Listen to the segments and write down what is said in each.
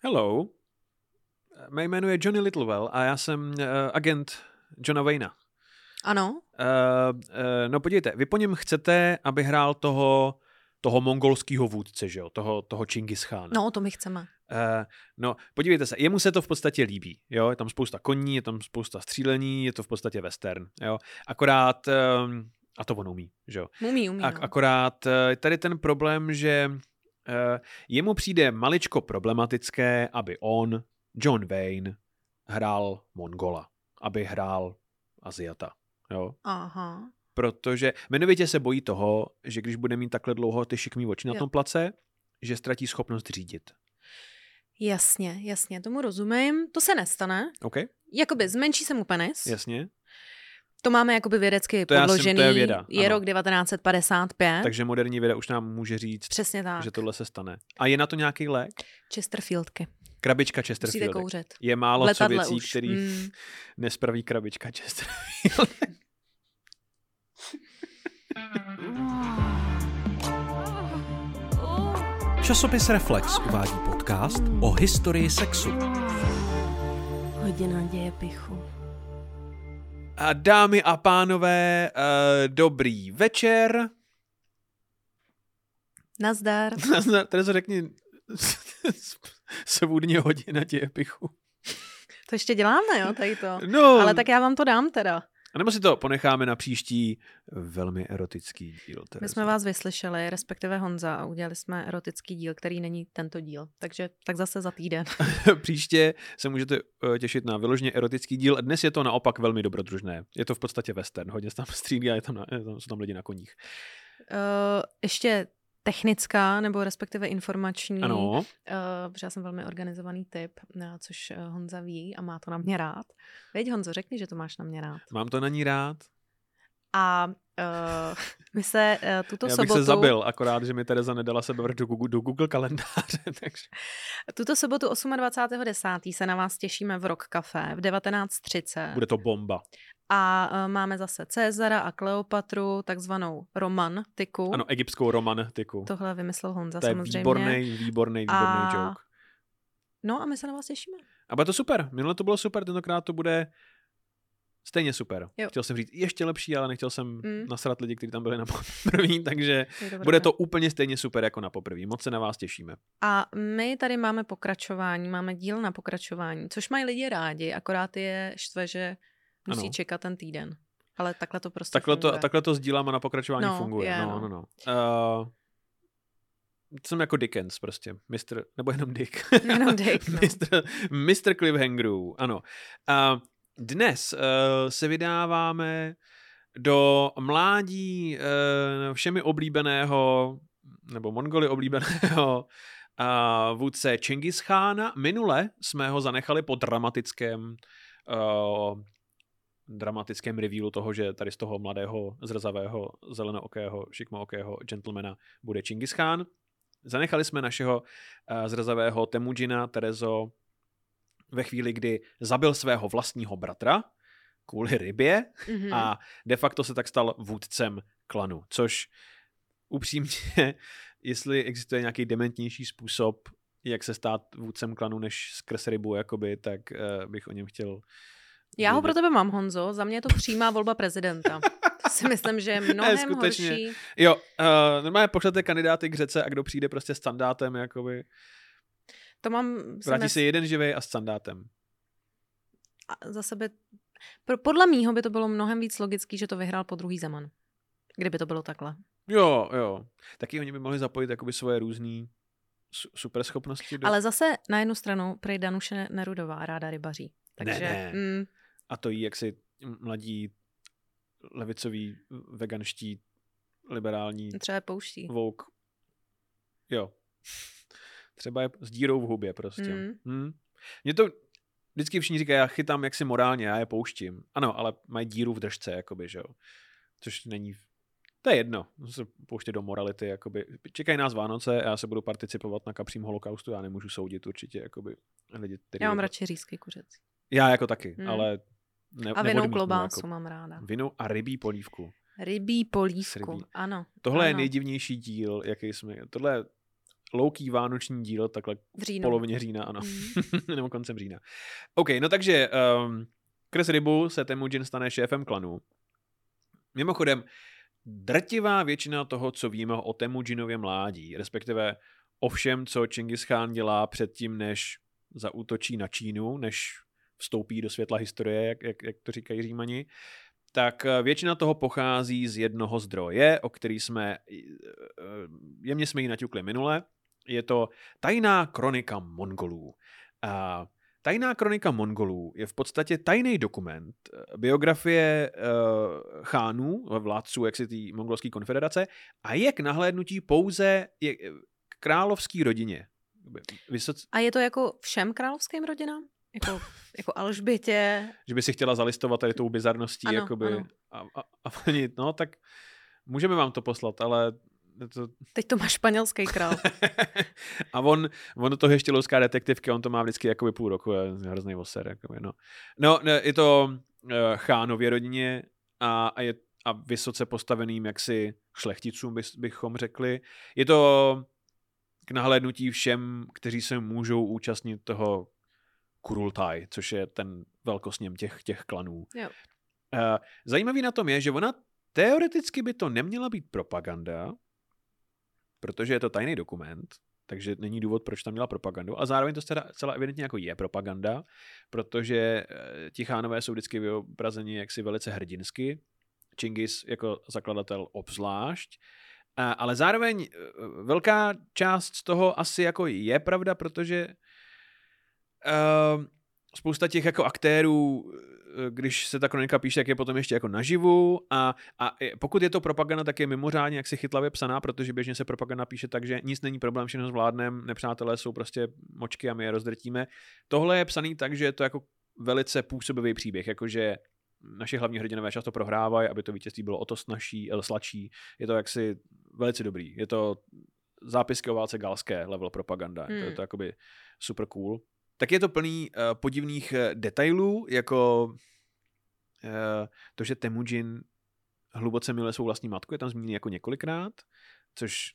Hello. Mé jméno je Johnny Littlewell a já jsem uh, agent Johna Wayna. Ano. Uh, uh, no podívejte, vy po něm chcete, aby hrál toho, toho mongolského vůdce, že jo? Toho, toho Čingis Khána. No, to my chceme. Uh, no, podívejte se, jemu se to v podstatě líbí, jo? Je tam spousta koní, je tam spousta střílení, je to v podstatě western, jo? Akorát, um, a to on umí, že jo? Umí, umí, Ak- no. akorát uh, tady ten problém, že jemu přijde maličko problematické, aby on, John Wayne, hrál Mongola, aby hrál Aziata, jo? Aha. Protože jmenovitě se bojí toho, že když bude mít takhle dlouho ty šikmý oči na Jo. tom place, že ztratí schopnost řídit. Jasně, jasně, tomu rozumím. To se nestane. OK? Jakoby zmenší se mu penis. Jasně. To máme jakoby vědecky To já jsem- to podložený. je věda, je ano. rok 1955. Takže moderní věda už nám může říct, Přesně tak. že tohle se stane. A je na to nějaký lék? Chesterfieldky. Krabička Chesterfield. kouřit. Je málo co věcí, už. který Mm. nespraví krabička Chesterfield. Časopis Reflex uvádí podcast o historii sexu. Hodina děje pichu. A dámy a pánové, uh, dobrý večer. Nazdar. Terezo, řekni svůdně hodina tě pichu. To ještě děláme, jo, tady to. No, Ale tak já vám to dám teda. A nebo si to ponecháme na příští velmi erotický díl. My Terezo. jsme vás vyslyšeli, respektive Honza, a udělali jsme erotický díl, který není tento díl. Takže tak zase za týden. Příště se můžete eh, těšit na vyloženě erotický díl. Dnes je to naopak velmi dobrodružné. Je to v podstatě western. Hodně se tam střílí a je tam, na, je tam, jsou tam lidi na koních. Uh, ještě technická, nebo respektive informační, Ano, Uh, protože já jsem velmi organizovaný typ, uh, což uh, Honza ví a má to na mě rád. Veď Honzo, řekni, že to máš na mě rád. mám to na ní rád. A uh, my se uh, tuto Já bych sobotu... se zabil, akorát, že mi Tereza nedala sebe do Google, do Google kalendáře. Takže... Tuto sobotu 28.10. se na vás těšíme v Rock Café v 19.30. Bude to bomba. A uh, máme zase Cezara a Kleopatru, takzvanou romantiku. Ano, egyptskou romantiku. Tohle vymyslel Honza to je samozřejmě. výborný, výborný, výborný A- joke. No a my se na vás těšíme. A bude to super. Minule to bylo super, tentokrát to bude stejně super. Jo. Chtěl jsem říct ještě lepší, ale nechtěl jsem Mm. nasrat lidi, kteří tam byli na první, takže dobré. bude to úplně stejně super jako na poprvé. Moc se na vás těšíme. A my tady máme pokračování, máme díl na pokračování, což mají lidi rádi, akorát je štve, že musí Ano. čekat ten týden. Ale takhle to prostě Takhle to, funguje. takhle to sdílám a na pokračování No, funguje. je, no, no. no, no. Uh, jsem jako Dickens prostě. Mr. Nebo jenom Dick. Jenom Dick, no. Mr. Mr. Cliffhangerů, ano. Uh, dnes uh, se vydáváme do mládí uh, všemi oblíbeného, nebo Mongoly oblíbeného uh, vůdce Čengis Chána. Minule jsme ho zanechali po dramatickém uh, dramatickém revealu toho, že tady z toho mladého, zrzavého, zelenookého, šikmookého gentlemana bude Čingis. Zanechali jsme našeho uh, zrzavého Temujina Terezo ve chvíli, kdy zabil svého vlastního bratra kvůli rybě Mhm. a de facto se tak stal vůdcem klanu, což upřímně, jestli existuje nějaký dementnější způsob, jak se stát vůdcem klanu, než skrz rybu, jakoby, tak uh, bych o něm chtěl Já ho pro tebe mám, Honzo. Za mě je to přímá volba prezidenta. To si myslím, že je mnohem skutečně. horší. Jo, uh, normálně pošlete kandidáty k řece a kdo přijde prostě s sandátem, jakoby, To mám vrátí nes- se jeden živý a s sandátem. a za sebe... Pro, podle mýho by to bylo mnohem víc logický, že to vyhrál po druhý Zeman. Kdyby to bylo takhle. Jo, jo. Taky oni by mohli zapojit jakoby svoje různé super schopnosti. Do... Ale zase na jednu stranu prej Danuše Nerudová ráda rybaří. Takže ne. Mm, A to jí, jak si mladí levicoví, veganští, liberální třeba pouští. vouk. Jo. Třeba je s dírou v hubě prostě. Mm. Hmm. Mně to vždycky všichni říkají, já chytám jaksi morálně, já je pouštím. Ano, ale mají díru v držce, jakoby, že jo. Což není... To je jedno, se pouštět do morality, jakoby. Čekají nás Vánoce, já se budu participovat na kapřím holokaustu, já nemůžu soudit určitě, jakoby, lidi, který... Já mám radši řízky kuřecí. Já jako taky, Hmm. ale ne, A vinou klobásu Jako, mám ráda. vinu a rybí polívku. Rybí polívku, rybí. ano. Tohle ano. je nejdivnější díl, jaký jsme... Tohle louký vánoční díl, takhle V říjnu. polovině října, ano. Mm. Nebo koncem října. OK, no takže um, Chris Rybu se Temujin stane šéfem klanu. Mimochodem, drtivá většina toho, co víme o Temujinově mládí, respektive o všem, co Čingis Khan dělá předtím, než zaútočí na Čínu, než vstoupí do světla historie, jak, jak, jak to říkají Římani, tak eh, většina toho pochází z jednoho zdroje, o který jsme, eh, jemně jsme ji naťukli minule, je to Tajná kronika Mongolů. A Tajná kronika Mongolů je v podstatě tajný dokument eh, biografie uh, chánů, vládců jak si té mongolské konfederace a je k nahlédnutí pouze je, k královské rodině. Vysoc, A je to jako všem královským rodinám? Jako, jako Alžbětě? že by si chtěla zalistovat tady tou bizarností, Ano, jakoby, ano. A, a, a no tak můžeme vám to poslat, ale to, Teď to má španělský král. a on, on do toho ještě louská detektivky, on to má vždycky jakoby půl roku, je hrozný oser. Jakoby, no. no, ne, je to uh, chánově rodině a, a je a vysoce postaveným jaksi šlechticům, bys, bychom řekli. Je to k nahlédnutí všem, kteří se můžou účastnit toho Kurultaj, což je ten velkosněm těch, těch klanů. Jo. Uh, zajímavý na tom je, že ona teoreticky by to neměla být propaganda, protože je to tajný dokument, takže není důvod, proč tam měla propagandu. A zároveň to teda celá evidentně jako je propaganda, protože eh, ti chánové jsou vždycky vyobrazeni jaksi velice hrdinsky, Čingis jako zakladatel obzvlášť, ale zároveň eh, velká část z toho asi jako je pravda, protože uh, spousta těch jako aktérů, když se ta kronika píše, tak je potom ještě jako naživu a, a pokud je to propaganda, tak je mimořádně jaksi chytlavě psaná, protože běžně se propaganda píše tak, že nic není problém, všechno zvládnem, nepřátelé jsou prostě močky a my je rozdrtíme. Tohle je psaný tak, že je to jako velice působivý příběh, jakože naši hlavní hrdinové často prohrávají, aby to vítězství bylo o to snažší, sladší. Je to jaksi velice dobrý. Je to zápisky o válce galské level propaganda. Hmm. To je to jakoby super cool. Tak je to plný uh, podivných uh, detailů, jako uh, to, že Temujin hluboce miluje svou vlastní matku, je tam zmíněný jako několikrát, což...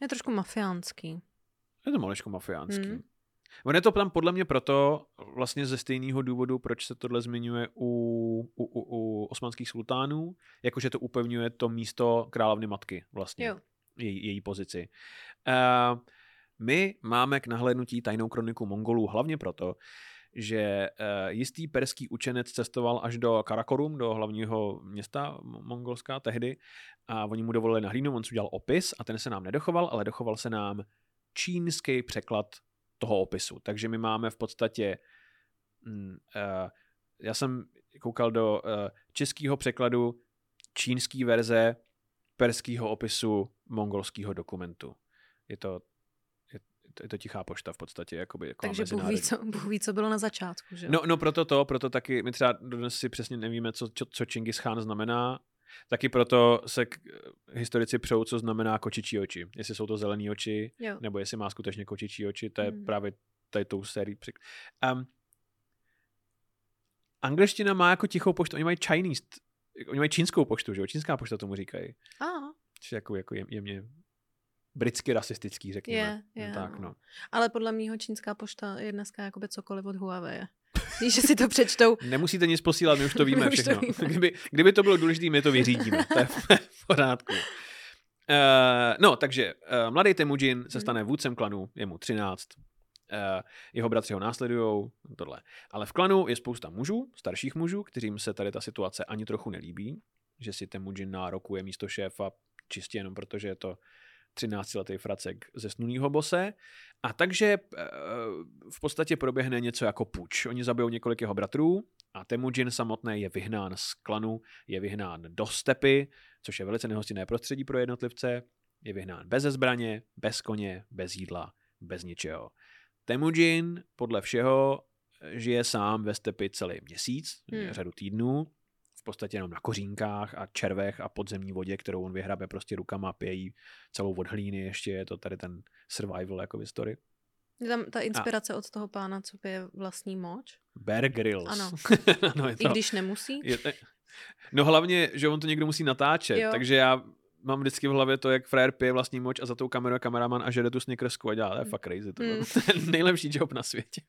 Je trošku mafiánský. Je to maličko mafiánský. Hmm. On je to tam podle mě proto vlastně ze stejného důvodu, proč se tohle zmiňuje u, u, u, u osmanských sultánů, jakože to upevňuje to místo královny matky vlastně, jo. Její, její pozici. Uh, my máme k nahlédnutí tajnou kroniku Mongolů hlavně proto, že uh, jistý perský učenec cestoval až do Karakorum, do hlavního města Mongolska tehdy a oni mu dovolili nahlídnout, on si udělal opis a ten se nám nedochoval, ale dochoval se nám čínský překlad toho opisu. Takže my máme v podstatě, mm, uh, já jsem koukal do uh, českého překladu čínský verze perského opisu mongolského dokumentu. Je to, je, je to tichá pošta v podstatě. Jakoby, jako Takže Bůh ví, co, Bůh ví, co bylo na začátku. Že? No, no proto to, proto taky, my třeba dnes si přesně nevíme, co, co, co Čingis Khan znamená, Taky proto se k, historici přou, co znamená kočičí oči. Jestli jsou to zelený oči, jo. nebo jestli má skutečně kočičí oči, to je hmm. právě tady tou sérií. Um, angličtina má jako tichou poštu, oni mají Chinese, oni mají čínskou poštu, že jo? Čínská pošta tomu říkají. Aha. Což je jako, jako jemně britsky rasistický, řekněme. Je, je. Tak, no. Ale podle mýho čínská pošta je dneska jakoby cokoliv od Huawei. Víš, že si to přečtou. Nemusíte nic posílat, my už to víme všechno. to víme. Kdyby, kdyby to bylo důležité, my to vyřídíme. To je v pořádku. Uh, no, takže uh, mladý Temujin se stane vůdcem klanu, je mu 13. Uh, jeho bratři ho následují, tohle. Ale v klanu je spousta mužů, starších mužů, kterým se tady ta situace ani trochu nelíbí, že si Temujin nárokuje místo šéfa čistě jenom protože je to 13-letý fracek ze snulýho bose. A takže v podstatě proběhne něco jako puč. Oni zabijou několik jeho bratrů a Temujin samotný je vyhnán z klanu, je vyhnán do stepy, což je velice nehostinné prostředí pro jednotlivce, je vyhnán bez zbraně, bez koně, bez jídla, bez ničeho. Temujin podle všeho žije sám ve stepi celý měsíc, hmm. řadu týdnů, v podstatě jenom na kořínkách a červech a podzemní vodě, kterou on vyhrabe prostě rukama, pějí celou od hlíny, ještě je to tady ten survival jako v story. Je tam ta inspirace a. od toho pána, co pije vlastní moč? Bear Grylls. Ano. no, je to, I když nemusí? Je no hlavně, že on to někdo musí natáčet, jo. takže já mám vždycky v hlavě to, jak frajer pije vlastní moč a za tou kamerou je kameraman a žere tu snickersku a dělá, to je fakt crazy, to, Mm. nejlepší job na světě.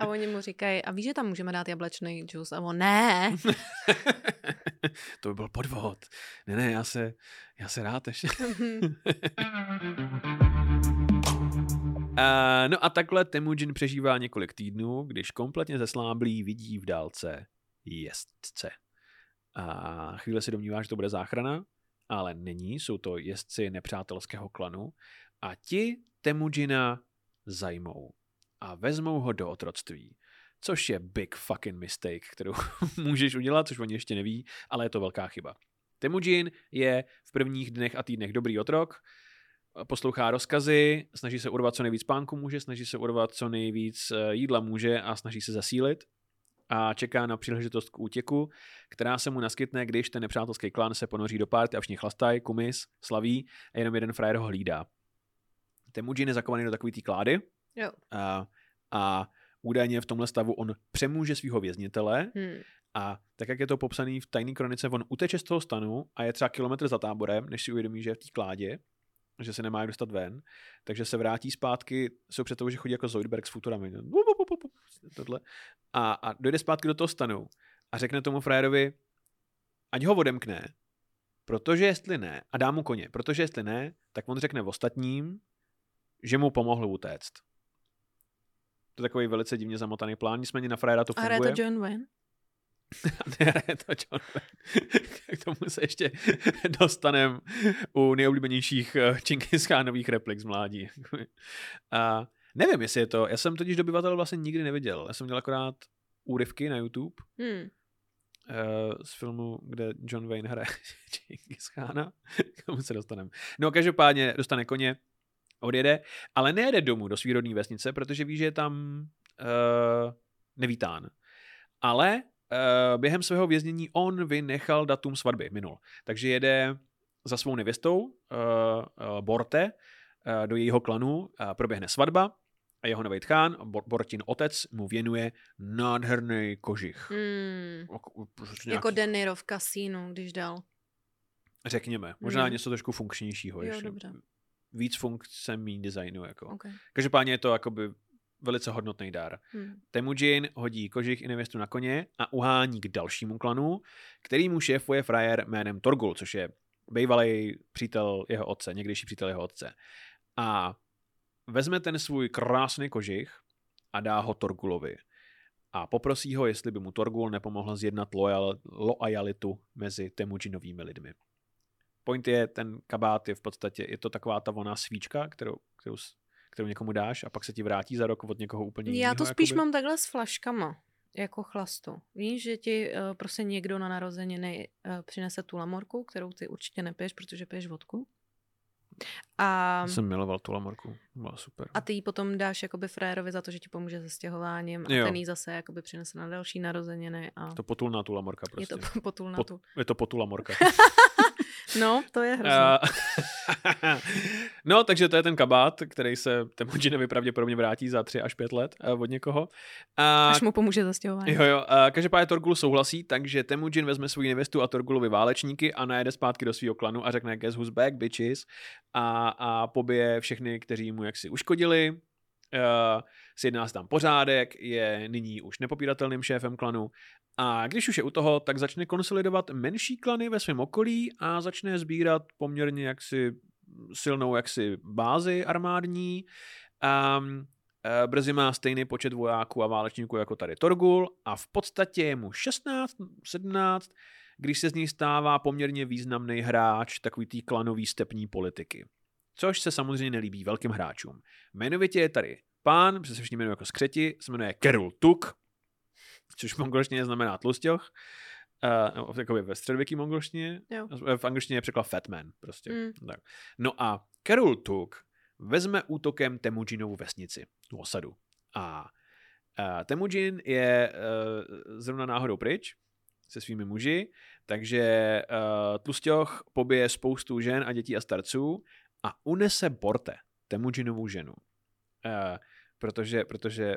A oni mu říkají, a víš, že tam můžeme dát jablečný džus? A on, ne. to by byl podvod. Ne, ne, já se, já se rád ještě. Uh, no a takhle Temujin přežívá několik týdnů, když kompletně zesláblý vidí v dálce jezdce. A chvíli si domnívá, že to bude záchrana, ale není, jsou to jezdci nepřátelského klanu a ti Temujina zajmou a vezmou ho do otroctví. Což je big fucking mistake, kterou můžeš udělat, což oni ještě neví, ale je to velká chyba. Temujin je v prvních dnech a týdnech dobrý otrok, poslouchá rozkazy, snaží se urvat co nejvíc spánku může, snaží se urvat co nejvíc eh, jídla může a snaží se zasílit a čeká na příležitost k útěku, která se mu naskytne, když ten nepřátelský klan se ponoří do párty a všichni chlastají, kumis, slaví a jenom jeden frajer ho hlídá. Temujin je zakovaný do takový té klády Jo. a, a údajně v tomhle stavu on přemůže svého věznitele Hmm. a tak, jak je to popsaný v tajné kronice, on uteče z toho stanu a je třeba kilometr za táborem, než si uvědomí, že je v té kládě, že se nemá dostat ven, takže se vrátí zpátky, jsou před toho, že chodí jako Zoidberg s futurami. Tohle. A, a dojde zpátky do toho stanu a řekne tomu frajerovi, ať ho odemkne, protože jestli ne, a dá mu koně, protože jestli ne, tak on řekne v ostatním, že mu pomohl utéct. To je takový velice divně zamotaný plán, nicméně na frajera to A funguje. hraje to John Wayne? Nehraje to John Wayne. K tomu se ještě dostanem u nejoblíbenějších eh, Čingischánových replik z mládí. A nevím, jestli je to, já jsem totiž dobyvatel vlastně nikdy neviděl. Já jsem měl akorát úryvky na YouTube Hmm. eh, z filmu, kde John Wayne hraje Čingischána. K tomu se dostaneme. No každopádně dostane koně, odjede, ale nejede domů do svý rodné vesnice, protože ví, že je tam uh, nevítán. Ale uh, během svého věznění on vynechal datum svatby, minul. Takže jede za svou nevěstou, uh, uh, Borte, uh, do jejího klanu, uh, proběhne svatba a jeho nový tchán, Bor- Bortin otec, mu věnuje nádherný kožich. Hmm. Jako- prostě Jako nějaký- Deniro v kasínu, když dal. Řekněme, možná Hmm. něco trošku funkčnějšího. Jo, ještě. dobře. Víc funkce, méně designu. Jako. Okay. Každopádně je to jakoby velice hodnotný dár. Hmm. Temujin hodí kožich i nevěstu na koně a uhání k dalšímu klanu, který mu šéfuje frajer jménem Torgul, což je bývalý přítel jeho otce, někdejší přítel jeho otce. A vezme ten svůj krásný kožich a dá ho Torgulovi. A poprosí ho, jestli by mu Torgul nepomohl zjednat loyal, loajalitu mezi Temujinovými lidmi. Point je, ten kabát je v podstatě, je to taková ta voná svíčka, kterou, kterou, kterou někomu dáš a pak se ti vrátí za rok od někoho úplně jiného. Já to spíš jakoby. mám takhle s flaškama, jako chlastu. Víš, že ti uh, prostě někdo na narozeniny uh, přinese tu lamorku, kterou ty určitě nepiješ, protože piješ vodku. A, Já jsem miloval tu lamorku, byla super. a ty ji potom dáš jakoby frérovi za to, že ti pomůže se stěhováním a Jo. ten jí zase jakoby přinese na další narozeniny a To potulná tu lamorka je prostě. to potul na Pot- tu. Je to potula morka. No, to je hrozné. No, takže to je ten kabát, který se Temujinovi pravděpodobně vrátí za tři až pět let eh, od někoho. A Až mu pomůže za stěhování. Jo, jo. A každopádně Torgul souhlasí, takže Temujin vezme svou nevěstu a Torgulovi válečníky a najede zpátky do svého klanu a řekne guess who's back, bitches. A, a pobije všechny, kteří mu jaksi uškodili. Uh, sjedná se tam pořádek, je nyní už nepopíratelným šéfem klanu. A když už je u toho, tak začne konsolidovat menší klany ve svém okolí a začne sbírat poměrně jaksi silnou jaksi bázi armádní. Um, Eh, Brzy má stejný počet vojáků a válečníků jako tady Torgul a v podstatě je mu 16, 17, když se z něj stává poměrně významný hráč takový tý klanový stepní politiky. Což se samozřejmě nelíbí velkým hráčům. Jmenovitě je tady pán, protože se všichni jmenuje jako skřeti, se jmenuje Kerul Tuk, což v mongolštině znamená tlustěch, uh, jakoby ve středověký mongolštině, Jo. v angličtině je překlad Fat Man, prostě. Mm. Tak. No a Kerul Tuk vezme útokem Temujinovu vesnici, tu osadu. A uh, Temujin je uh, zrovna náhodou pryč se svými muži, takže uh, Tlustěch pobije spoustu žen a dětí a starců a unese Borte, Temujinovu ženu. Uh, protože, protože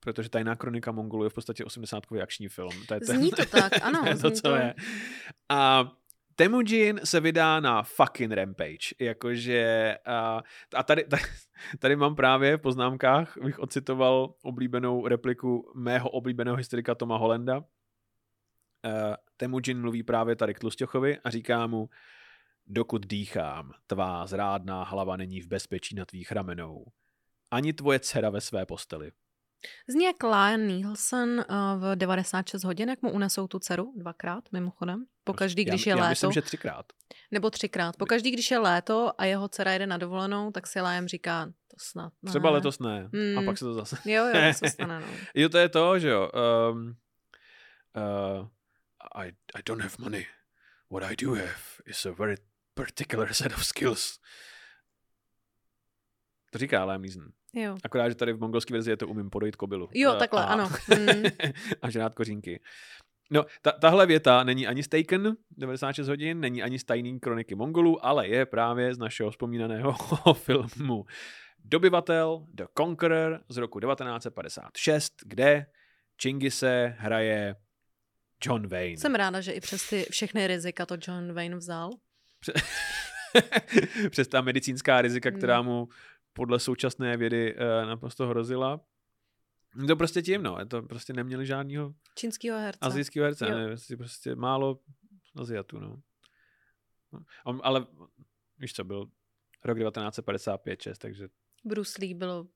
protože Tajná kronika Mongolu je v podstatě 80 akční film. To je ten, Zní to tak, ano, to je to, zní co to- je. A Temujin se vydá na fucking rampage, jakože uh, a tady, tady, tady mám právě v poznámkách, bych ocitoval oblíbenou repliku mého oblíbeného historika Toma Holenda. Uh, Temujin mluví právě tady k Tlustěchovi a říká mu, dokud dýchám, tvá zrádná hlava není v bezpečí na tvých ramenou. Ani tvoje dcera ve své posteli. Zní jak Lion Nielsen uh, v 96 hodin, jak mu unesou tu dceru dvakrát, mimochodem. Pokaždý, když je já, léto. Já myslím, že třikrát. Nebo třikrát. Pokaždý, když je léto a jeho dcera jede na dovolenou, tak si Lion říká, to snad ne. Třeba letos ne. Mm. A pak se to zase... Jo, jo, to se stane, no. jo, to je to, že jo. Um, uh, I, I don't have money. What I do have is a very particular set of skills. To říká Liam Neeson. Jo. Akorát, že tady v mongolské verzi je to umím podojit kobylu. Jo, Uh, takhle, a, ano. Mm. a žrát kořínky. No, ta, tahle věta není ani z Taken 96 hodin, není ani z tajný kroniky Mongolů, ale je právě z našeho vzpomínaného filmu Dobyvatel, The Conqueror z roku 1956, kde Chingise hraje John Wayne. Jsem ráda, že i přes ty všechny rizika to John Wayne vzal. Přes ta medicínská rizika, která mu podle současné vědy uh, naprosto hrozila. To prostě tím, no. To prostě neměli žádného Čínskýho herce. azijského herce. Jo. Ne, prostě, prostě málo Aziatů, no. No, On, ale víš co, byl rok 1955-6, takže Bruce Lee byl,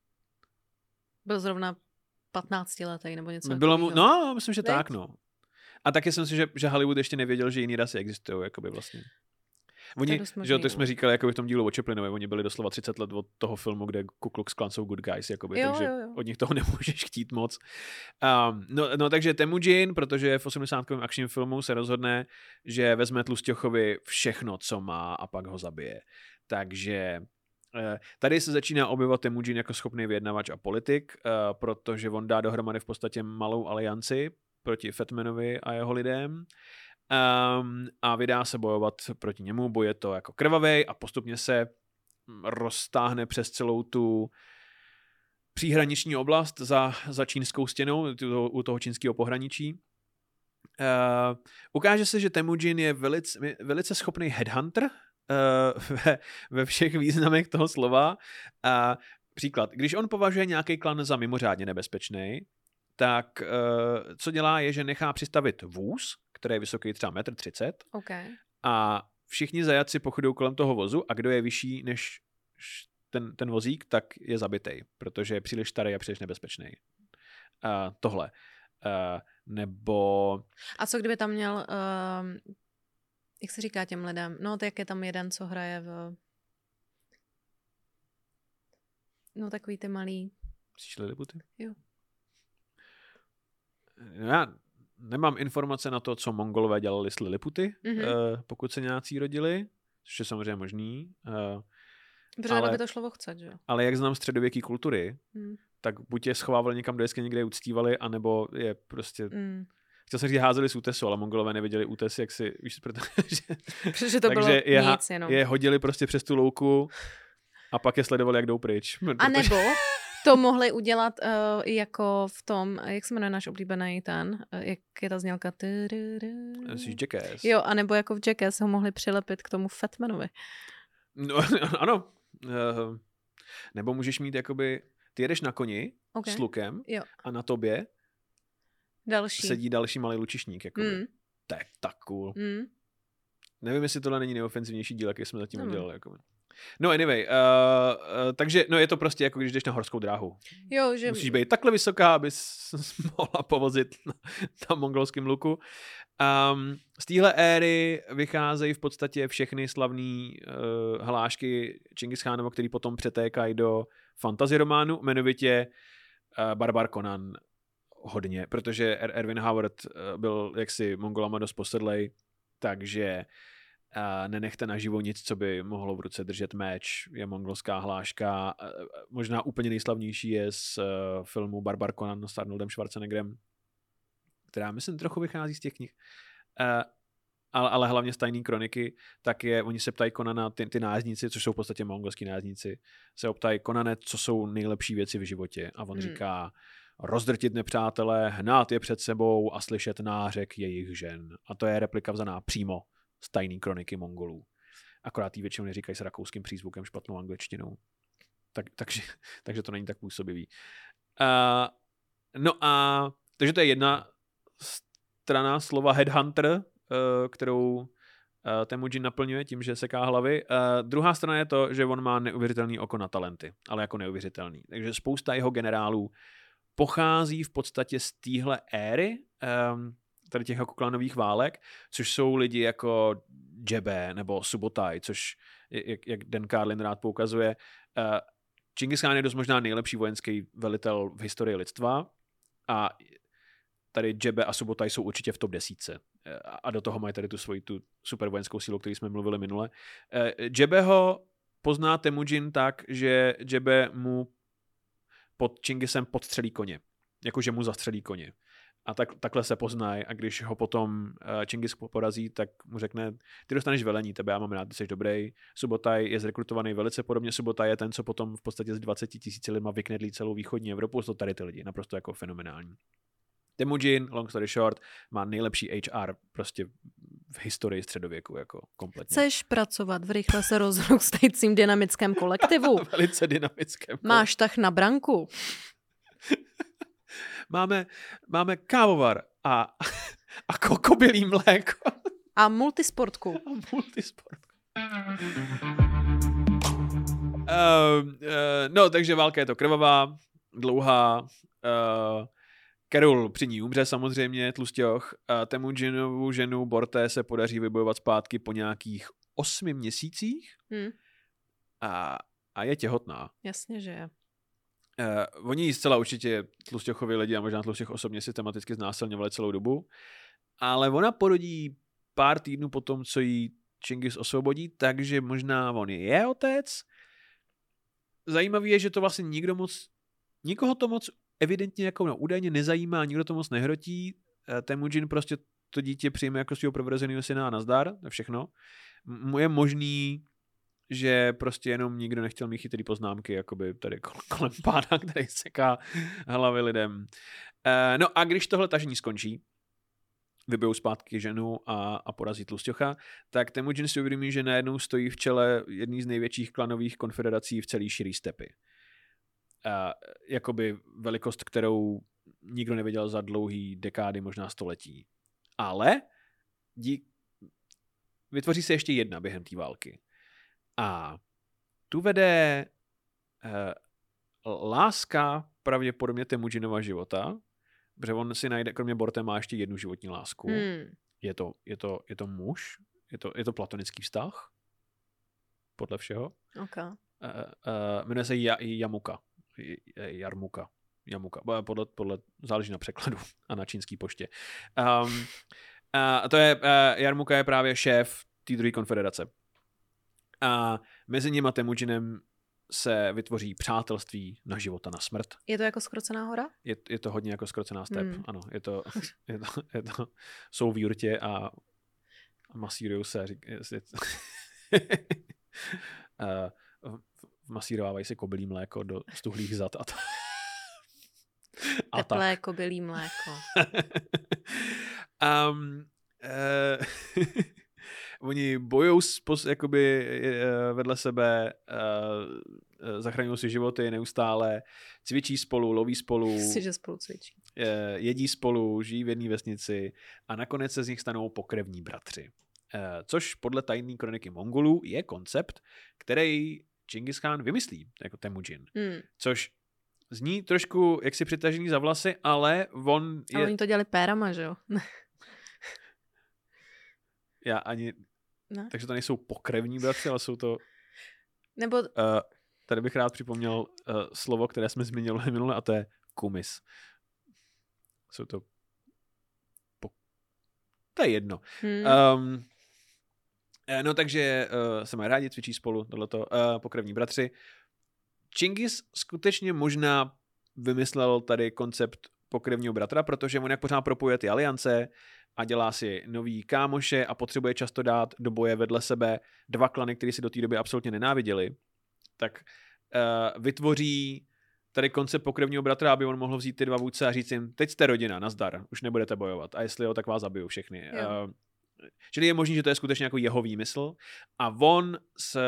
byl zrovna 15 letý nebo něco bylo mu, no, myslím, že Viď? tak, no. A taky jsem si, že, že Hollywood ještě nevěděl, že jiný rasy existují, jakoby vlastně. Oni, že to jsme říkali jako v tom dílu o Chaplinovi, oni byli doslova 30 let od toho filmu, kde Ku Klux Klan jsou good guys, jakoby, Jo, takže jo, jo. od nich toho nemůžeš chtít moc. Um, no, no, takže Temujin, protože v 80. akčním filmu se rozhodne, že vezme Tlustěchovi všechno, co má a pak ho zabije. Takže eh, Tady se začíná objevovat Temujin jako schopný vyjednavač a politik, eh, protože on dá dohromady v podstatě malou alianci proti Fatmanovi a jeho lidem um, a vydá se bojovat proti němu. Boj je to jako krvavý a postupně se mm, roztáhne přes celou tu příhraniční oblast za, za čínskou stěnou, u toho čínského pohraničí. Uh, ukáže se, že Temujin je velice, velice schopný headhunter uh, ve, ve všech významech toho slova. Uh, příklad, když on považuje nějaký klan za mimořádně nebezpečný, tak uh, co dělá je, že nechá přistavit vůz, který je vysoký třeba 1,30 m OK. a všichni zajatci pochodují kolem toho vozu a kdo je vyšší než ten, ten vozík, tak je zabitej, protože je příliš starý a příliš nebezpečný. Uh, tohle. Uh, nebo A co kdyby tam měl, uh, jak se říká těm lidem, no tak je tam jeden, co hraje v, no takový ty malý, Přišly? Jo. Já nemám informace na to, co mongolové dělali s liliputy, Mhm. mm-hmm. uh, pokud se nějací rodili, což je samozřejmě možný. Uh, protože Ale- by to šlo ochcet, že jo? ale jak znám středověké kultury, Mm. tak buď je schovávali někam do jeskyně, kde je uctívali, anebo je prostě... Mm. Chtěl jsem říct, házeli z útesu, ale mongolové neviděli útes, jak si... Víš, protože, Protože to bylo takže je, ha- nic jenom. je hodili prostě přes tu louku a pak je sledovali, jak jdou pryč. A nebo to mohli udělat uh, jako v tom, jak se jmenuje náš oblíbený ten, uh, jak je ta znělka. Jsi Jackass. Jo, anebo jako v Jackass ho mohli přilepit k tomu Fatmanovi. No, ano. Uh, nebo můžeš mít jakoby... Ty jedeš na koni Okay. s lukem Jo. a na tobě Další. sedí další malý lučišník. Jakoby. Mm, To je tak cool. mm. Nevím, jestli tohle není nejofenzivnější díl, jaký jsme zatím Ano. udělali. Jakoby. No anyway, uh, uh, takže no je to prostě jako když jdeš na horskou dráhu. Jo, že... Musíš být takhle vysoká, abys mohla povozit na, na mongolském luku. Um, z téhle éry vycházejí v podstatě všechny slavné uh, hlášky Čingis Khánova, který potom přetékají do fantasy románu, jmenovitě uh, Barbar Conan hodně, protože Er- Erwin Howard uh, byl jaksi mongolama dost posedlej, takže uh, nenechte naživo nic, co by mohlo v ruce držet meč, je mongolská hláška. Možná úplně nejslavnější je z uh, filmu Barbar Conan s Arnoldem Schwarzeneggerem, která myslím trochu vychází z těch knih. Uh, ale, ale hlavně z tajný kroniky, tak je, oni se ptají Konana, ty, ty nájezdníci, což jsou v podstatě mongolský nájezdníci, se optají Konane, co jsou nejlepší věci v životě. A on Hmm. hmm. říká, rozdrtit nepřátele, hnát je před sebou a slyšet nářek jejich žen. A to je replika vzaná přímo z tajný kroniky Mongolů. Akorát jí většinou neříkají s rakouským přízvukem špatnou angličtinou. Tak, takže, takže to není tak působivý. Uh, no a takže to je jedna strana slova headhunter, uh, kterou uh, Temujin naplňuje tím, že seká hlavy. Uh, druhá strana je to, že on má neuvěřitelný oko na talenty, ale jako neuvěřitelný. Takže spousta jeho generálů pochází v podstatě z téhle éry, um, tady těch jako klanových válek, což jsou lidi jako Jebe nebo Subotai, což, jak, jak Dan Carlin rád poukazuje, uh, Genghis Khan je dost možná nejlepší vojenský velitel v historii lidstva a tady Jebe a Subotai jsou určitě v top desítce. A do toho mají tady tu svoji tu super vojenskou sílu, o které jsme mluvili minule. Jebeho pozná Temujin tak, že Jebe mu pod Chingisem podstřelí koně. Jakože mu zastřelí koně. A tak, takhle se poznají a když ho potom uh, Chingis porazí, tak mu řekne, ty dostaneš velení, tebe já mám rád, ty jsi dobrý. Subotaj je zrekrutovaný velice podobně. Subotaj je ten, co potom v podstatě z 20 tisíci lidma vyknedlí celou východní Evropu, jsou tady ty lidi, naprosto jako fenomenální. Temujin, long story short, má nejlepší HR prostě v historii středověku, jako kompletně. Chceš pracovat v rychle se rozrůstajícím dynamickém kolektivu? Velice dynamickém. Máš tah na branku? máme, máme kávovar a, a kokobylý mléko. A multisportku. A multisportku. Uh, uh, no, takže válka je to krvavá, dlouhá. Uh, Carol při ní umře samozřejmě, tlustěch. A Temujinovu ženu Borté se podaří vybojovat zpátky po nějakých osmi měsících. Hmm. A, a je těhotná. Jasně, že je. Uh, oni zcela určitě tlustěchovi lidi a možná tlustěch osobně systematicky znásilňovali celou dobu, ale ona porodí pár týdnů po tom, co jí Chingis osvobodí, takže možná on je otec. Zajímavé je, že to vlastně nikdo moc, nikoho to moc evidentně jako no, údajně nezajímá, nikdo to moc nehrotí. Uh, Temujin prostě to dítě přijme jako svého prorozeného syna a nazdar, to všechno. M- je možný, že prostě jenom nikdo nechtěl mít chytrý poznámky, jakoby tady kolem pána, který seká hlavy lidem. E, no a když tohle tažení skončí, vybijou zpátky ženu a, a porazí Tlustěcha, tak Temujin si uvědomí, že najednou stojí v čele jedný z největších klanových konfederací v celý širý stepy. E, jakoby velikost, kterou nikdo neviděl za dlouhý dekády, možná století. Ale dík... vytvoří se ještě jedna během té války. A tu vede eh, láska pravděpodobně Temujinova života, protože on si najde, kromě Borte má ještě jednu životní lásku. Hmm. Je, to, je, to, je to muž, je to, je to platonický vztah, podle všeho. Okay. Uh, uh, jmenuje se Jamuka. Jarmuka. Jamuka. Podle, podle, záleží na překladu a na čínský poště. Um, uh, to je, uh, Jarmuka je právě šéf té druhé konfederace. A mezi nimi Temujinem se vytvoří přátelství na života na smrt. Je to jako skrocená hora? Je, je to hodně jako skrocená step, hmm. ano. Je to, je to, je to, jsou v jurtě a masírují se. Řík, je, je, uh, masírovávají si kobylí mléko do stuhlých zad a to. A Teplé tak. kobylí mléko. um, uh, oni bojují jakoby eh, vedle sebe, uh, zachraňují si životy neustále, cvičí spolu, loví spolu. Si, že spolu cvičí. Jedí spolu, žijí v jedné vesnici a nakonec se z nich stanou pokrevní bratři. Což podle tajné kroniky Mongolů je koncept, který Genghis Khan vymyslí, jako Temujin. Hmm. Což zní trošku jak si přitažený za vlasy, ale on je... Ale oni to dělali pérama, že jo? Já ani ne? Takže to nejsou pokrevní bratři, ale jsou to... Nebo... Uh, tady bych rád připomněl uh, slovo, které jsme zmínili minule, a to je kumis. Jsou to... Po... To je jedno. Hmm. Um, no takže uh, se mají rádi, cvičí spolu, tohleto, uh, pokrevní bratři. Chingis skutečně možná vymyslel tady koncept pokrevního bratra, protože on jak pořád propojuje ty aliance, a dělá si nový kámoše a potřebuje často dát do boje vedle sebe dva klany, které si do té doby absolutně nenáviděli, tak uh, vytvoří tady koncept pokrevního bratra, aby on mohl vzít ty dva vůdce a říct jim, teď jste rodina, nazdar, už nebudete bojovat. A jestli jo, tak vás zabiju všechny. Uh, čili je možné, že to je skutečně jako jeho výmysl. A on s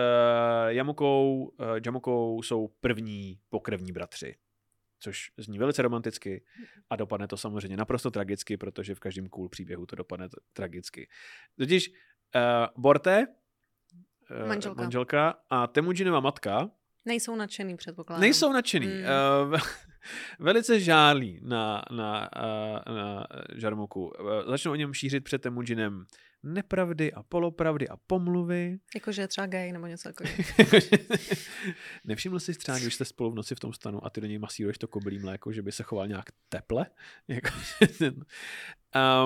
Jamukou, uh, Jamukou jsou první pokrevní bratři což zní velice romanticky a dopadne to samozřejmě naprosto tragicky, protože v každém cool příběhu to dopadne tragicky. Totiž uh, Borte, uh, Manželka. manželka a Temujinova matka Nejsou nadšený, předpokládám. nejsou nadšený. Mm. Uh, velice žálí na, na, uh, na Žarmuku. Uh, začnou o něm šířit před Temujinem nepravdy a polopravdy a pomluvy. Jakože je třeba gay nebo něco takového. Nevšiml jsi třeba, když jste spolu v noci v tom stanu a ty do něj masíruješ to koblí mléko, že by se choval nějak teple?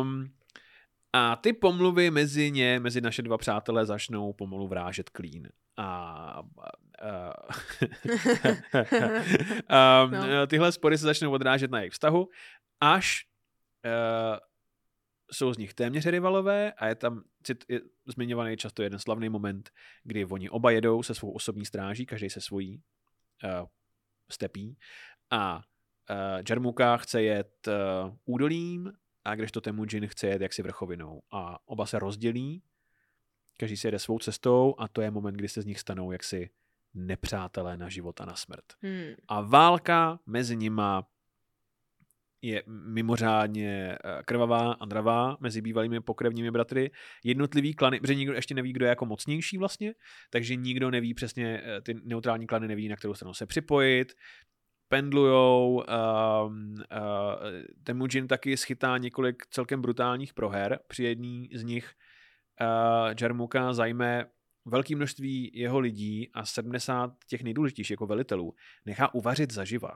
Um, a ty pomluvy mezi ně, mezi naše dva přátelé začnou pomalu vrážet klín. A, a um, No. tyhle spory se začnou odrážet na jejich vztahu, až uh, jsou z nich téměř rivalové a je tam cit, je zmiňovaný často jeden slavný moment, kdy oni oba jedou se svou osobní stráží, každý se svojí uh, stepí a uh, Jarmuka chce jet uh, údolím a když to Temujin chce jet jaksi vrchovinou a oba se rozdělí, každý si jede svou cestou a to je moment, kdy se z nich stanou jaksi nepřátelé na život a na smrt. Hmm. A válka mezi nima je mimořádně eh, krvavá a dravá mezi bývalými pokrevními bratry. Jednotlivý klany, protože nikdo ještě neví, kdo je jako mocnější vlastně, takže nikdo neví přesně, eh, ty neutrální klany neví, na kterou stranu se připojit, pendlujou, um, uh, taky schytá několik celkem brutálních proher, při jedný z nich uh, Jarmuka zajme velké množství jeho lidí a 70 těch nejdůležitějších jako velitelů nechá uvařit zaživa.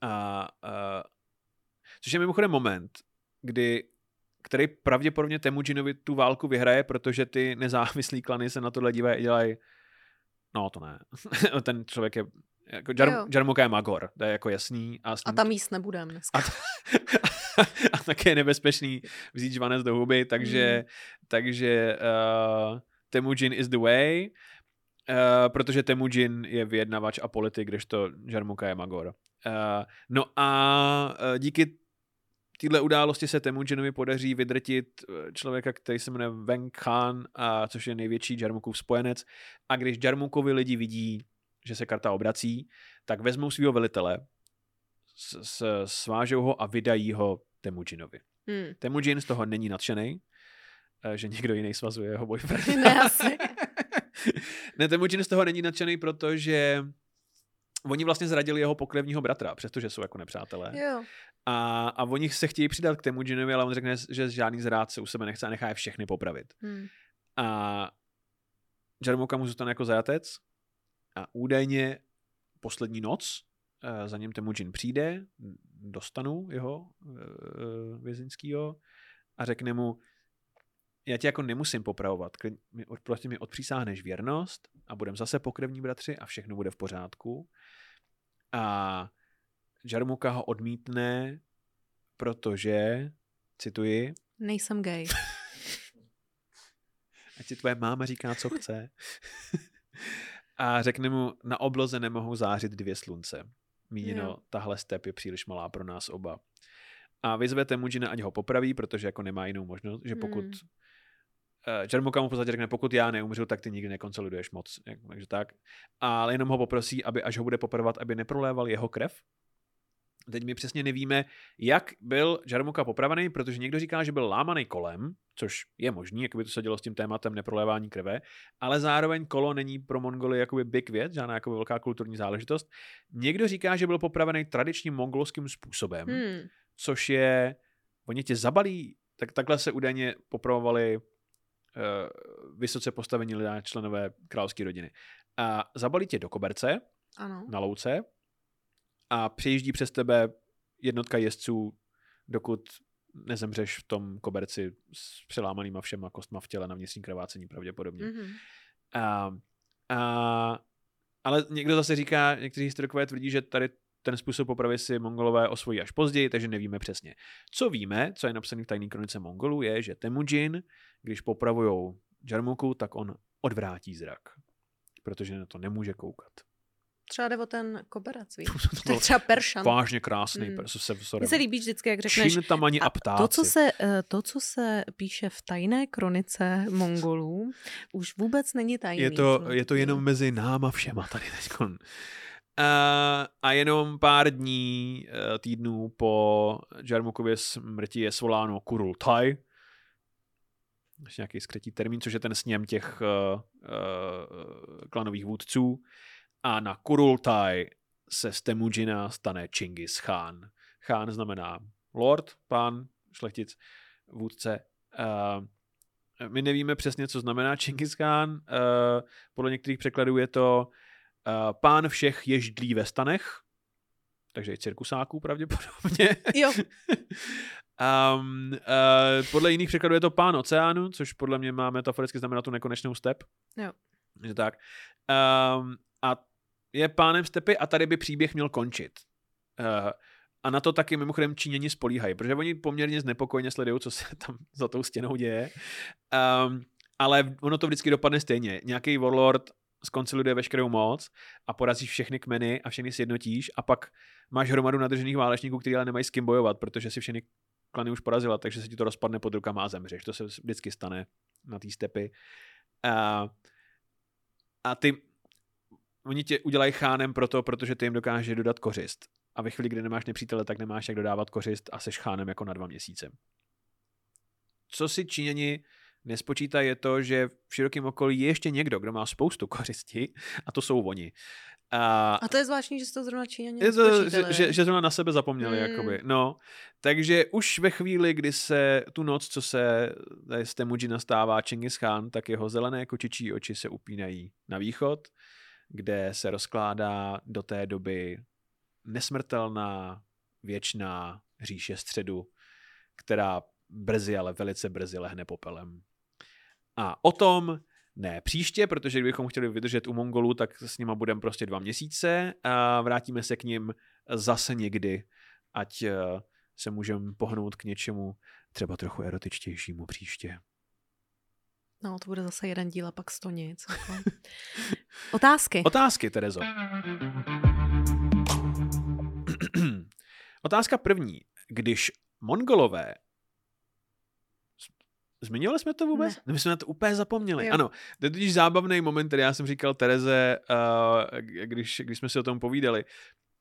A, a, což je mimochodem moment, kdy který pravděpodobně Temujinovi tu válku vyhraje, protože ty nezávislý klany se na tohle dívají a dělají no to ne. Ten člověk je jako Jar. Jarmuka je Magor, to je jako jasný. A, s A tam jíst nebudem dneska. a, t- a také je nebezpečný vzít žvanec do huby, takže, Mm. takže uh, Temujin is the way, uh, protože Temujin je vyjednavač a politik, kdežto Jarmuka je Magor. Uh, no a uh, díky téhle události se Temujinovi podaří vydrtit eh, člověka, který se jmenuje Weng Khan, a což je největší Jarmukův spojenec. A když Jarmukovi lidi vidí, že se karta obrací, tak vezmou svého velitele, s, s, svážou ho a vydají ho Temujinovi. Hmm. Temujin z toho není nadšený, eh, že někdo jiný svazuje jeho boyfriend. Ne, asi. ne, Temujin z toho není nadšený, protože oni vlastně zradili jeho pokrevního bratra, přestože jsou jako nepřátelé. Jo. A, a oni se chtějí přidat k Temujinovi, ale on řekne, že žádný zrádce u sebe nechce a nechá je všechny popravit. Hmm. A Jarmuka mu zůstane jako zajatec a údajně poslední noc eh, za něm Temujin přijde, dostanu jeho eh, vězeňskýho a řekne mu, já tě jako nemusím popravovat, mi, prostě mi odpřísáhneš věrnost a budem zase pokrevní bratři a všechno bude v pořádku. A Jarmuka ho odmítne, protože, cituji, Nejsem gay. ať ti tvoje máma říká, co chce. a řekne mu, na obloze nemohou zářit dvě slunce. Míněno, Jo. tahle step je příliš malá pro nás oba. A vyzve Temujina, ať ho popraví, protože jako nemá jinou možnost, že pokud Hmm. Uh, Jarmuka mu v podstatě řekne, pokud já neumřu, tak ty nikdy nekonsoliduješ moc. Takže tak. Ale jenom ho poprosí, aby až ho bude popravovat, aby neproléval jeho krev. Teď my přesně nevíme, jak byl Jarmuka popravený, protože někdo říká, že byl lámaný kolem, což je možný, jak by to se dělo s tím tématem neprolévání krve, ale zároveň kolo není pro Mongoly jakoby big věc, žádná jako velká kulturní záležitost. Někdo říká, že byl popravený tradičním mongolským způsobem, Hmm. což je, oni tě zabalí, tak takhle se údajně popravovali vysoce postavení lidé, členové královské rodiny. A zabalí tě do koberce Ano. na louce a přejíždí přes tebe jednotka jezdců, dokud nezemřeš v tom koberci s přelámanýma všema kostma v těle na vnitřní krvácení pravděpodobně. Mm. Mhm. A, a, ale někdo zase říká, někteří historikové tvrdí, že tady ten způsob popravy si mongolové osvojí až později, takže nevíme přesně. Co víme, co je napsané v tajné kronice Mongolů, je, že Temujin, když popravujou Jarmuku, tak on odvrátí zrak, protože na to nemůže koukat. třeba jde o ten koberec, víš? To To je třeba peršan. vážně krásný. Mm. Se, sorry. Mně se líbí vždycky, jak řekneš, Čín tam ani a to co, se, eh, to, co se píše v tajné kronice Mongolů, už vůbec není tajný. je, to, je to jenom mezi náma všema tady teď. Uh, a jenom pár dní, uh, týdnů po Jarmukově smrti je svoláno Kurul Thai, nějaký skrytý termín, což je ten sněm těch uh, uh, klanových vůdců. A na Kurultaj se z Temujina stane Čingis Khan. Khan znamená lord, pán, šlechtic, vůdce. Uh, my nevíme přesně, co znamená Čingis Khan. Uh, podle některých překladů je to uh, pán všech ježdlí ve stanech, takže i cirkusáků pravděpodobně. Jo, Um, uh, podle jiných překladů je to pán oceánu, což podle mě má metaforicky znamená tu nekonečnou step. Jo. Je tak. Um, a je pánem stepy a tady by příběh měl končit. Uh, a na to taky mimochodem Číňani spolíhají, protože oni poměrně znepokojně sledují, co se tam za tou stěnou děje. Um, ale ono to vždycky dopadne stejně. Nějaký warlord skonsoliduje veškerou moc a porazíš všechny kmeny a všechny sjednotíš a pak máš hromadu nadržených válečníků, kteří ale nemají s kým bojovat, protože si všechny klany už porazila, takže se ti to rozpadne pod rukama a zemřeš. To se vždycky stane na té stepy. A, a ty, oni tě udělají chánem proto, protože ty jim dokáže dodat kořist. A ve chvíli, kdy nemáš nepřítele, tak nemáš jak dodávat kořist a seš chánem jako na dva měsíce. Co si Číňani nespočítají je to, že v širokém okolí je ještě někdo, kdo má spoustu kořisti a to jsou oni. A, a to je zvláštní, že jste to zrovna Číňani je to, že, že, že zrovna na sebe zapomněli, Mm. mm. jakoby. No, takže už ve chvíli, kdy se tu noc, co se z Temujina stává Čingis Khan, tak jeho zelené kočičí oči se upínají na východ, kde se rozkládá do té doby nesmrtelná, věčná říše středu, která brzy, ale velice brzy lehne popelem. A o tom ne příště, protože kdybychom chtěli vydržet u Mongolů, tak s nima budeme prostě dva měsíce a vrátíme se k ním zase někdy, ať eh, se můžeme pohnout k něčemu třeba trochu erotičtějšímu příště. No, to bude zase jeden díl a pak sto nic. jako. Otázky. Otázky, Terezo. Otázka první. Když Mongolové Zmiňovali jsme to vůbec? Ne. My jsme na to úplně zapomněli. Jo. Jo. Ano, to je totiž zábavný moment, který já jsem říkal Tereze, uh, když, když jsme si o tom povídali.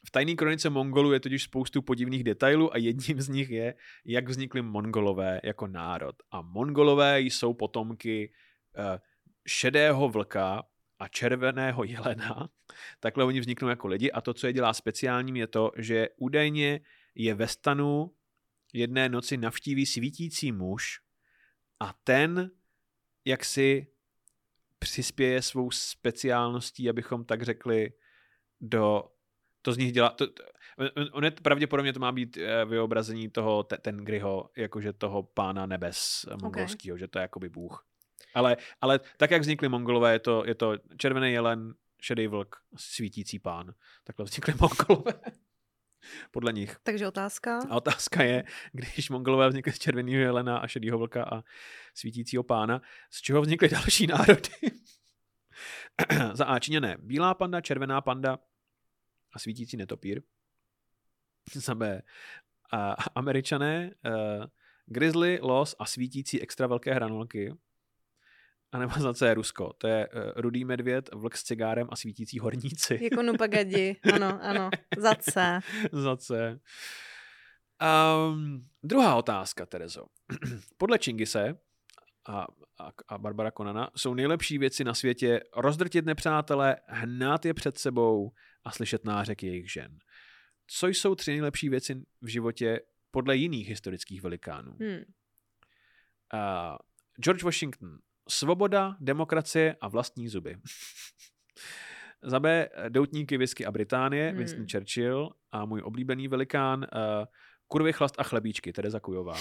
V tajné kronice Mongolů je totiž spoustu podivných detailů a jedním z nich je, jak vznikly Mongolové jako národ. A Mongolové jsou potomky uh, šedého vlka a červeného jelena. Takhle oni vzniknou jako lidi a to, co je dělá speciálním, je to, že údajně je ve stanu jedné noci navštíví svítící muž a ten jak si přispěje svou speciálností, abychom tak řekli, do to z nich dělá, to, to, on je pravděpodobně to má být eh, vyobrazení toho te, Tengriho, jakože toho pána nebes mongolského, okay. že to je jakoby bůh. Ale, ale tak, jak vznikly mongolové, je to, je to červený jelen, šedý vlk, svítící pán. Takhle vznikly mongolové. Podle nich. Takže otázka. A otázka je, když mongolové vznikly z červeného jelena a šedého vlka a svítícího pána, z čeho vznikly další národy? Za A Číňané bílá panda, červená panda a svítící netopír. Za B a američané uh, grizzly, los a svítící extra velké hranolky. A nebo za C Rusko. To je uh, rudý medvěd, vlk s cigárem a svítící horníci. Jako Nupagadi. Ano, ano. Za C. za C. Um, druhá otázka, Terezo. Podle Čingise a, a, a Barbara Konana jsou nejlepší věci na světě rozdrtit nepřátele, hnát je před sebou a slyšet nářek jejich žen. Co jsou tři nejlepší věci v životě podle jiných historických velikánů? Hmm. Uh, George Washington. Svoboda, demokracie a vlastní zuby. Za B. Doutníky, whisky a Británie. Hmm. Winston Churchill. A můj oblíbený velikán. Uh, kurvy, chlast a chlebíčky. Tereza Kujová.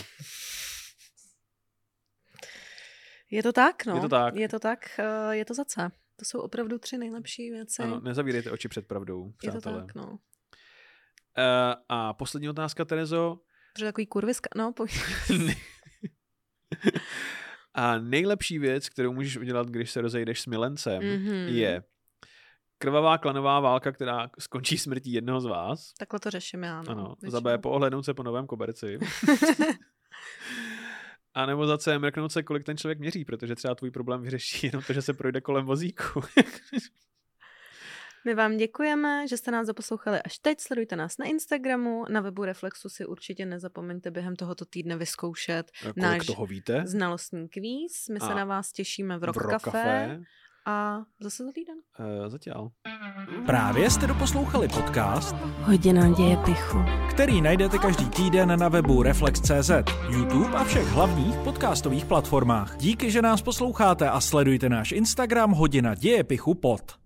Je to tak, no. Je to tak. Je to tak, uh, je to za C. To jsou opravdu tři nejlepší věci. Ano, nezavírejte oči před pravdou, je to přátelé. tak, no. Uh, a poslední otázka, Terezo. Protože takový kurviska, no, pojď. a nejlepší věc, kterou můžeš udělat, když se rozejdeš s milencem, Mhm. je krvavá klanová válka, která skončí smrtí jednoho z vás. Takhle to řeším já. No, Ano, většinou. za B poohlednout se po novém koberci. A nebo za C mrknout se, kolik ten člověk měří, protože třeba tvůj problém vyřeší jenom to, že se projde kolem vozíku. My vám děkujeme, že jste nás doposlouchali až teď. Sledujte nás na Instagramu, na webu Reflexu si určitě nezapomeňte během tohoto týdne vyzkoušet kolik Náš toho víte? znalostní kvíz. My se A na vás těšíme v Rock, v Rock Café. Café. A zase za týden. Uh, zatím. Právě jste doposlouchali podcast, Hodina děje pichu. který najdete každý týden na webu Reflex.cz, YouTube a všech hlavních podcastových platformách. Díky, že nás posloucháte a sledujte náš Instagram Hodina děje pichu pod.